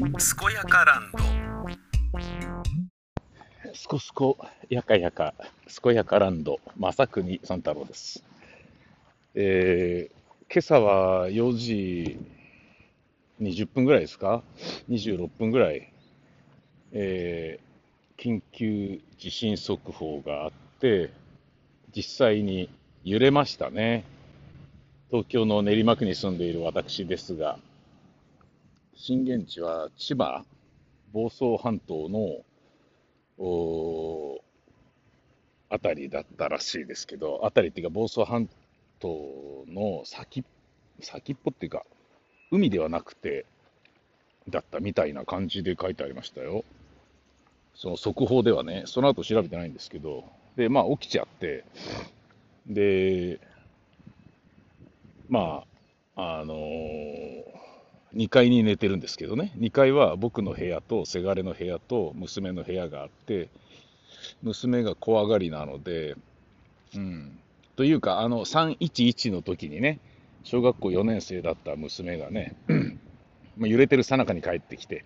健やかランド。すこすこやかやか。健やかランド正国三太郎です、えー今朝は4時20分ぐらいですか？26分ぐらい、えー緊急地震速報があって実際に揺れましたね。東京の練馬区に住んでいる私ですが震源地は千葉房総半島のおあたりだったらしいですけど、あたりっていうか、房総半島の先先っぽっていうか、海ではなくて、だったみたいな感じで書いてありましたよ。その速報ではね、その後調べてないんですけど、で、まあ起きちゃって、で、まあ、あの2階に寝てるんですけどね、2階は僕の部屋と、せがれの部屋と、娘の部屋があって、娘が怖がりなので、うん、というか、あの311の時にね、小学校4年生だった娘がね、揺れてる最中に帰ってきて、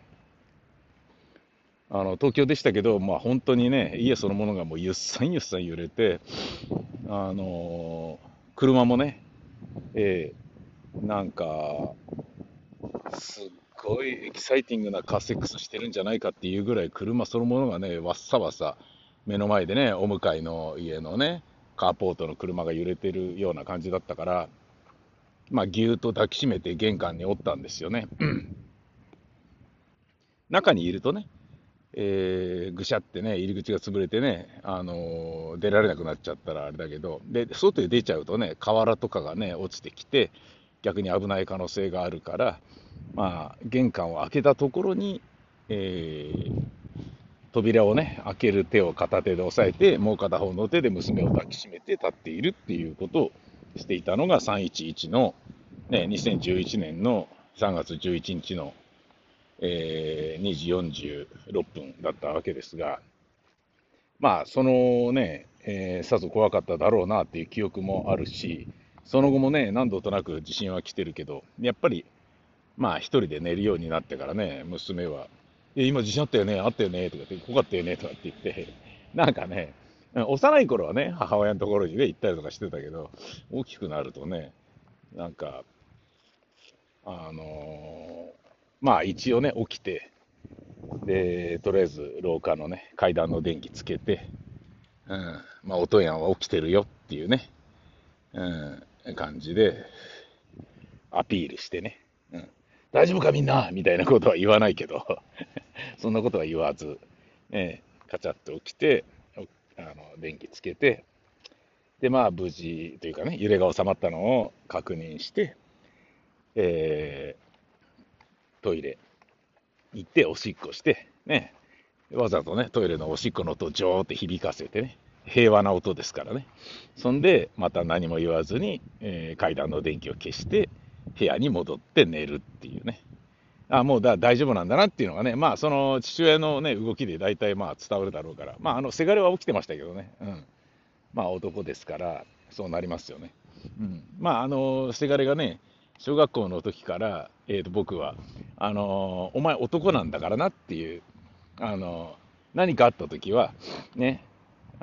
あの東京でしたけど、まあ、本当にね、家そのものがもうゆっさんゆっさん揺れて、あの車もね、えーなんか、すっごいエキサイティングなカーセックスしてるんじゃないかっていうぐらい、車そのものがね、わっさわさ、目の前でね、お向かいの家のね、カーポートの車が揺れてるような感じだったから、まあ、ぎゅーっと抱きしめて玄関におったんですよね。中にいるとね、えーぐしゃってね、入り口が潰れてね、あのー出られなくなっちゃったらあれだけど、で、外へ出ちゃうとね、瓦とかがね、落ちてきて、逆に危ない可能性があるから、まあ、玄関を開けたところに、えー扉をね、開ける手を片手で押さえて、もう片方の手で娘を抱きしめて立っているっていうことをしていたのが311の、ね、2011年の3月11日の、えー2時46分だったわけですが、まあ、そのね、えーさぞ怖かっただろうなっていう記憶もあるし、その後もね、何度となく地震は来てるけど、やっぱり、まあ、一人で寝るようになってからね、娘は、え今地震あったよね、あったよね、とかって、怖かったよね、とかって言って、なんかね、幼い頃はね、母親のところにね、行ったりとかしてたけど、大きくなるとね、なんか、あのーまあ一応ね、起きて、で、とりあえず廊下のね、階段の電気つけて、うん、まあ、おとやんは起きてるよっていうね、うん、感じで、アピールしてね、うん、大丈夫かみんな？みたいなことは言わないけど、そんなことは言わず、えーカチャッと起きて、おあの電気つけて、で、まあ、無事というかね、揺れが収まったのを確認して、えートイレ行っておしっこして、ね、わざとね、トイレのおしっこの音をジョーって響かせてね、平和な音ですからね。そんで、また何も言わずに、えー階段の電気を消して、部屋に戻って寝るっていうね。あ、もうだ大丈夫なんだなっていうのがね、まあ、その父親のね、動きで大体まあ伝わるだろうから、まあ、あの、せがれは起きてましたけどね、うん。まあ、男ですから、そうなりますよね。うん。まあ、あの、せがれがね、小学校の時から、えー、と僕はあのお前男なんだからなっていう、あの何かあった時はね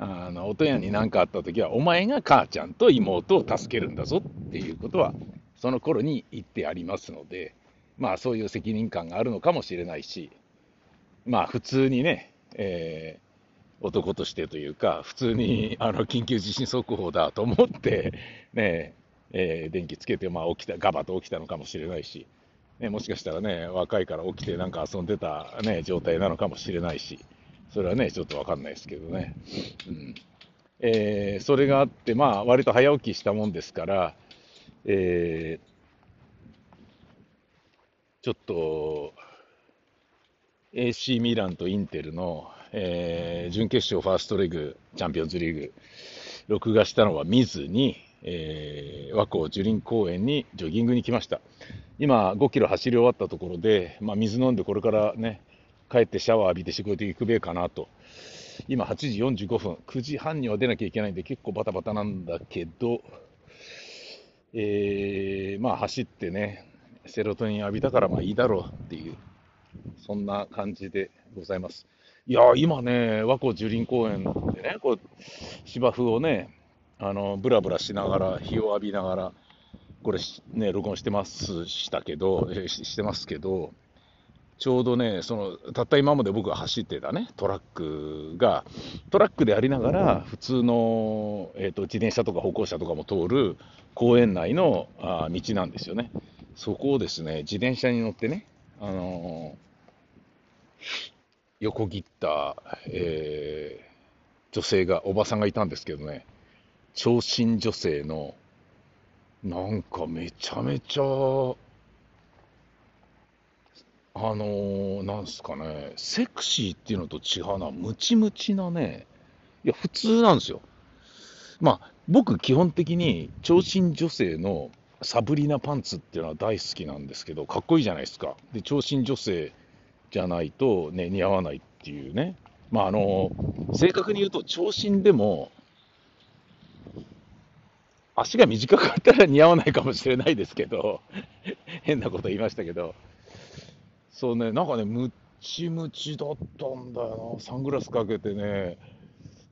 あのおとやに何かあった時はお前が母ちゃんと妹を助けるんだぞっていうことはその頃に言ってありますのでまあそういう責任感があるのかもしれないしまあ普通にね、えー男としてというか普通にあの緊急地震速報だと思ってねえー電気つけて、まあ、起きた、ガバと起きたのかもしれないし、ね、もしかしたらね、若いから起きてなんか遊んでた、ね、状態なのかもしれないし、それはね、ちょっとわかんないですけどね。うんえーそれがあって、まあ、割と早起きしたもんですから、えーちょっと、AC ミランとインテルの、えー準決勝ファーストレグ、チャンピオンズリーグ、録画したのは見ずに、えー和光樹林公園にジョギングに来ました。今、5キロ走り終わったところで、まあ、水飲んでこれからね、帰ってシャワー浴びて仕事行くべえかなと。今8時45分、9時半には出なきゃいけないんで結構バタバタなんだけど、えーまあ走ってね、セロトニン浴びたからまあいいだろうっていう、そんな感じでございます。いや、今ね、和光樹林公園でね、こう芝生をね、あのブラブラしながら、日を浴びながら、これ、ね、録音してますしたけど、してますけど、ちょうどね、そのたった今まで僕が走ってたね、トラックが、トラックでありながら、普通の、えーと、自転車とか歩行者とかも通る公園内のあ道なんですよね。そこをですね、自転車に乗ってね、あのー、横切った、えー、女性が、おばさんがいたんですけどね、長身女性の、なんかめちゃめちゃ、あのー、なんすかね、セクシーっていうのと違うな、ムチムチなね、いや、普通なんですよ。まあ、僕、基本的に長身女性のサブリナパンツっていうのは大好きなんですけど、かっこいいじゃないですか。で、長身女性じゃないと、ね、似合わないっていうね。まあ、あのー、正確に言うと、長身でも、足が短かったら似合わないかもしれないですけど、変なこと言いましたけど、そうね、なんかね、ムチムチだったんだよな、サングラスかけてね、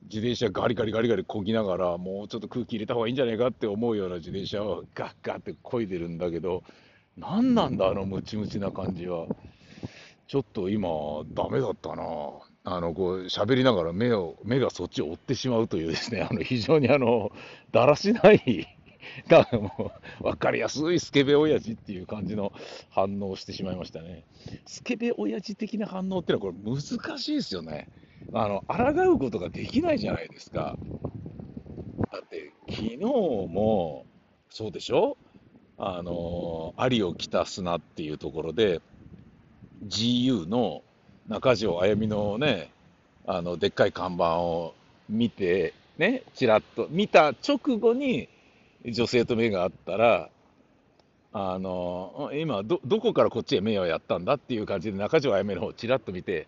自転車ガリガリガリガリこぎながら、もうちょっと空気入れた方がいいんじゃないかって思うような自転車をガッガッてこいでるんだけど、何なんだ、あのムチムチな感じは。ちょっと今、ダメだったな。あの、こう、喋りながら目を、目がそっちを追ってしまうというですね、あの、非常にあの、だらしないだからもう、分かりやすいスケベ親父っていう感じの反応をしてしまいましたね。スケベ親父的な反応っていうのは、これ難しいですよね。あの、抗うことができないじゃないですか。だって、昨日も、そうでしょ？あの、アリを着すなっていうところで、GU の中条あやみのね、あの、でっかい看板を見て、ね、ちらっと見た直後に、女性と目があったら、あの、今ど、どこからこっちへ目をやったんだっていう感じで中条あやみの方をちらっと見て、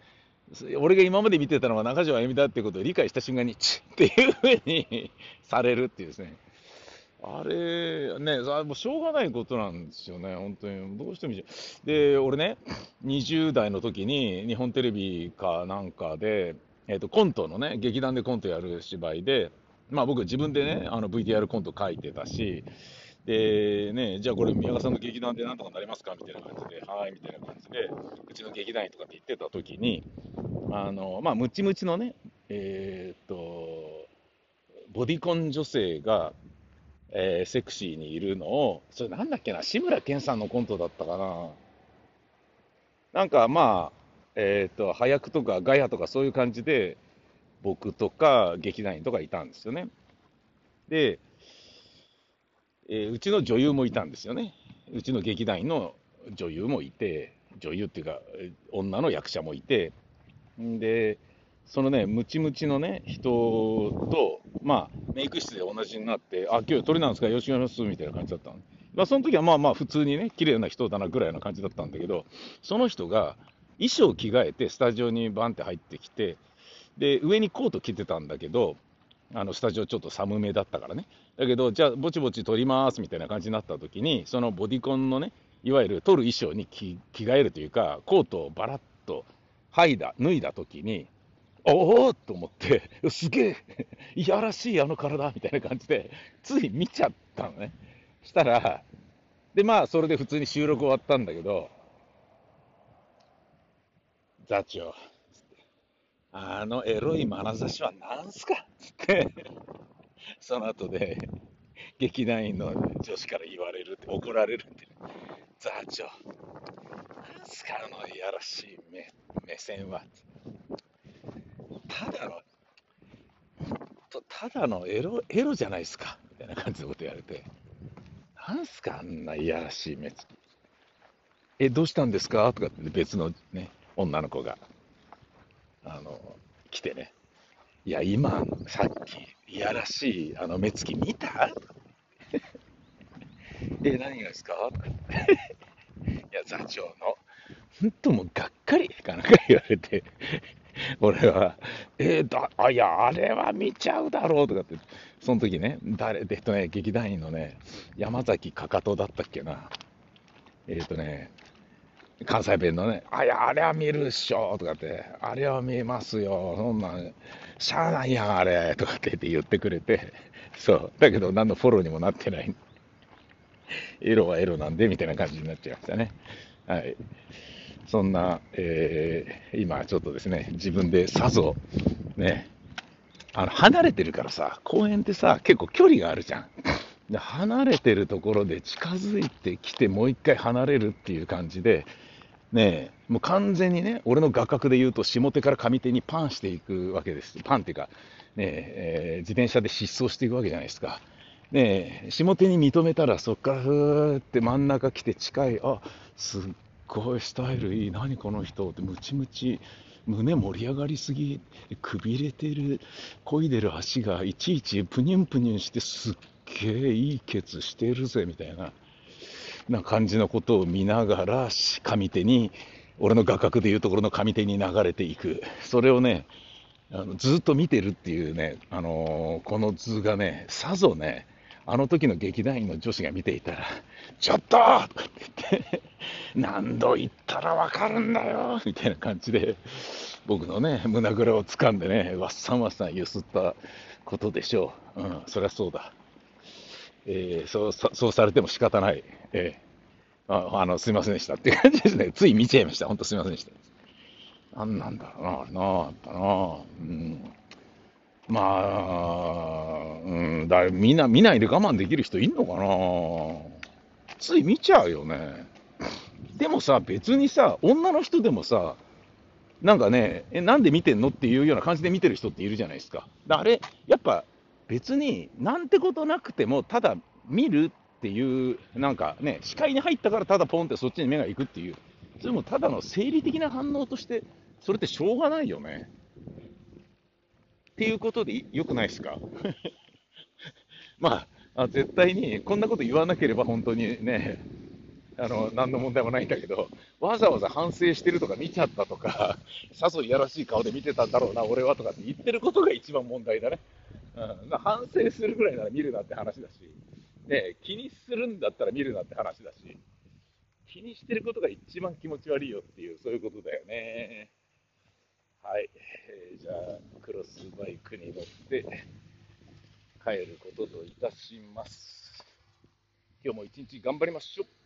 俺が今まで見てたのは中条あやみだっていうことを理解した瞬間に、チッっていうふうに されるっていうですね。あれ、ね、もうしょうがないことなんですよね、本当に。どうしてもいいで、俺ね、20代の時に日本テレビかなんかで、えっ、ー、と、コントのね、劇団でコントやる芝居で、まあ僕自分でね、あの VTR コント書いてたし、で、ね、じゃあこれ宮川さんの劇団でなんとかなりますかみたいな感じで、はい、みたいな感じで、うちの劇団員とかって言ってた時に、あの、まあ、ムチムチのね、えー、っと、ボディコン女性が、えー、セクシーにいるのを、それなんだっけな、志村けんさんのコントだったかな。なんかまあ、えっ、ー、と、早くとかガヤとかそういう感じで、僕とか劇団員とかいたんですよね。で、えー、うちの女優もいたんですよね。うちの劇団員の女優もいて、女優っていうか、女の役者もいて、で、そのね、ムチムチのね、人と、まあ、メイク室で同じになって、あ、今日鳥なんですか、よろしくお願いします、みたいな感じだったの。まあ、その時はまあまあ、普通にね、綺麗な人だなぐらいな感じだったんだけど、その人が、衣装着替えて、スタジオにバンって入ってきて、で、上にコート着てたんだけど、あのスタジオちょっと寒めだったからね。だけど、じゃあ、ぼちぼち撮りますみたいな感じになった時に、そのボディコンのね、いわゆる撮る衣装に着替えるというか、コートをバラッと剥いだ、脱いだ時に、おおと思って、すげえ、いやらしいあの体みたいな感じで、つい見ちゃったのね。したら、で、まあ、それで普通に収録終わったんだけど、座長、あのエロい眼差しは何すか？つって、その後で、劇団員の女子から言われるって、怒られるって、座長、何すかあのいやらしい目目線は。ただの、ただのエロエロじゃないですか、みたいな感じのこと言われて、なんすか、あんないやらしい目つき。え、どうしたんですか？とかって別のね、女の子が、あの、来てね、いや、今、さっき、いやらしいあの目つき見た？え、何がですか？いや、座長の、本当もうがっかりかなんか言われて、俺は、えー、だ、あ、いや、あれは見ちゃうだろうとかって、その時ね、誰、えっとね、劇団員のね、山崎かかとだったっけな。えっ、ー、とね、関西弁のね、あ、や、あれは見るっしょとかって、あれは見えますよ、そんなん、しゃあないやん、あれとかって言ってくれて、そう、だけど何のフォローにもなってない。エロはエロなんでみたいな感じになっちゃいましたね。はい。そんな、えー、今ちょっとですね、自分でさぞ、ね、あの、離れてるからさ、公園ってさ、結構距離があるじゃん。で離れてるところで近づいてきて、もう一回離れるっていう感じで、ねえもう完全にね、俺の画角で言うと、下手から上手にパンしていくわけです。パンっていうか、ねえー、自転車で疾走していくわけじゃないですか。ねえ下手に認めたら、そっからふーって真ん中来て近い、あすっごいスタイルいい、何この人って、ムチムチ、胸盛り上がりすぎ、くびれてる、漕いでる足がいちいちプニュンプニュンして、すっげえいいケツしてるぜみたいな。な感じのことを見ながら、上手に、俺の画角でいうところの上手に流れていく。それをね、あのずっと見てるっていうね、あのー、この図がね、さぞね、あの時の劇団員の女子が見ていたら、ちょっととかって言って、何度言ったらわかるんだよみたいな感じで、僕のね、胸ぐらを掴んでね、わっさんわっさんゆすったことでしょう。うん、そりゃそうだ。えー、そうそうされても仕方ない。えー、ああのすみませんでしたっていう感じですね。つい見ちゃいました。本当すみませんでした。なんなんだろうな、あれな、あったな。うん、まあ、うん、だみんな見ないで我慢できる人いんのかなつい見ちゃうよね。でもさ、別にさ、女の人でもさ、なんかね、え、なんで見てんのっていうような感じで見てる人っているじゃないですか。だあれ、やっぱ別になんてことなくても、ただ見るっていう、なんかね、視界に入ったからただポンってそっちに目が行くっていう、それもただの生理的な反応として、それってしょうがないよね。っていうことでよくないですか？まあ、絶対にこんなこと言わなければ本当にね、あの、何の問題もないんだけど、わざわざ反省してるとか見ちゃったとか、さぞいやらしい顔で見てたんだろうな、俺はとかって言ってることが一番問題だね。うんま、反省するぐらいなら見るなって話だし、ね、気にするんだったら見るなって話だし、気にしてることが一番気持ち悪いよっていう、そういうことだよね。はい、えー、じゃあ、クロスバイクに乗って帰ることといたします。今日も一日頑張りましょう。